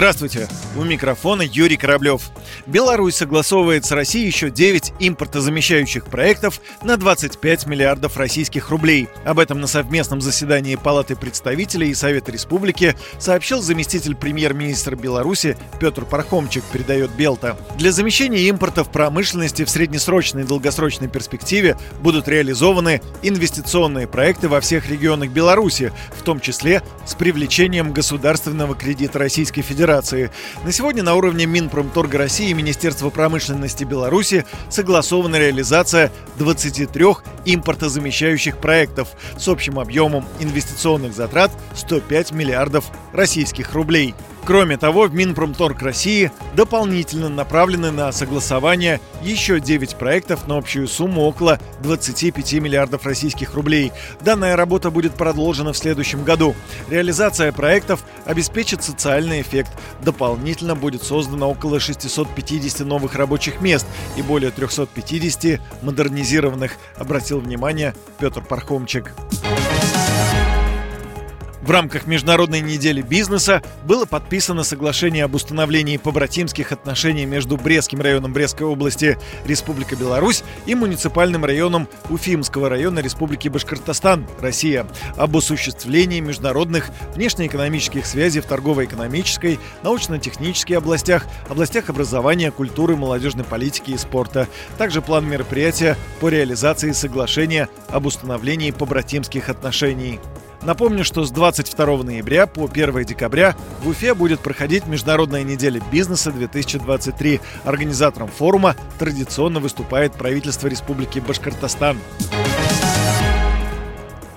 Здравствуйте! У микрофона Юрий Кораблев. Беларусь согласовывает с Россией еще 9 импортозамещающих проектов на 25 миллиардов российских рублей. Об этом на совместном заседании Палаты представителей и Совета Республики сообщил заместитель премьер-министра Беларуси Петр Пархомчик, передает Белта. Для замещения импорта в промышленности в среднесрочной и долгосрочной перспективе будут реализованы инвестиционные проекты во всех регионах Беларуси, в том числе с привлечением государственного кредита Российской Федерации Федерации. На сегодня на уровне Минпромторга России и Министерства промышленности Беларуси согласована реализация 23 импортозамещающих проектов с общим объемом инвестиционных затрат 105 миллиардов российских рублей. Кроме того, в Минпромторг России дополнительно направлены на согласование еще 9 проектов на общую сумму около 25 миллиардов российских рублей. Данная работа будет продолжена в следующем году. Реализация проектов обеспечит социальный эффект. Дополнительно будет создано около 650 новых рабочих мест и более 350 модернизированных, обратил внимание Петр Пархомчик. В рамках Международной недели бизнеса было подписано соглашение об установлении побратимских отношений между Брестским районом Брестской области Республика Беларусь и муниципальным районом Уфимского района Республики Башкортостан, Россия, об осуществлении международных внешнеэкономических связей в торгово-экономической, научно-технических областях, областях образования, культуры, молодежной политики и спорта. Также план мероприятия по реализации соглашения об установлении побратимских отношений. Напомню, что с 22 ноября по 1 декабря в Уфе будет проходить Международная неделя бизнеса 2023. Организатором форума традиционно выступает правительство Республики Башкортостан.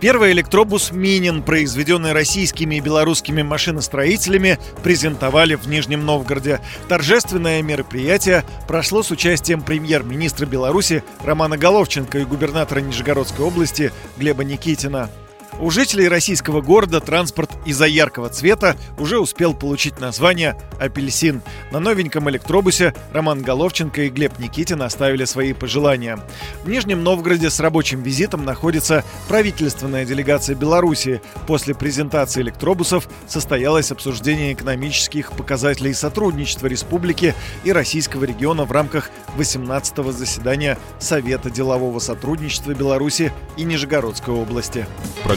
Первый электробус «Минин», произведенный российскими и белорусскими машиностроителями, презентовали в Нижнем Новгороде. Торжественное мероприятие прошло с участием премьер-министра Беларуси Романа Головченко и губернатора Нижегородской области Глеба Никитина. У жителей российского города транспорт из-за яркого цвета уже успел получить название «Апельсин». На новеньком электробусе Роман Головченко и Глеб Никитин оставили свои пожелания. В Нижнем Новгороде с рабочим визитом находится правительственная делегация Беларуси. После презентации электробусов состоялось обсуждение экономических показателей сотрудничества республики и российского региона в рамках 18-го заседания Совета делового сотрудничества Беларуси и Нижегородской области.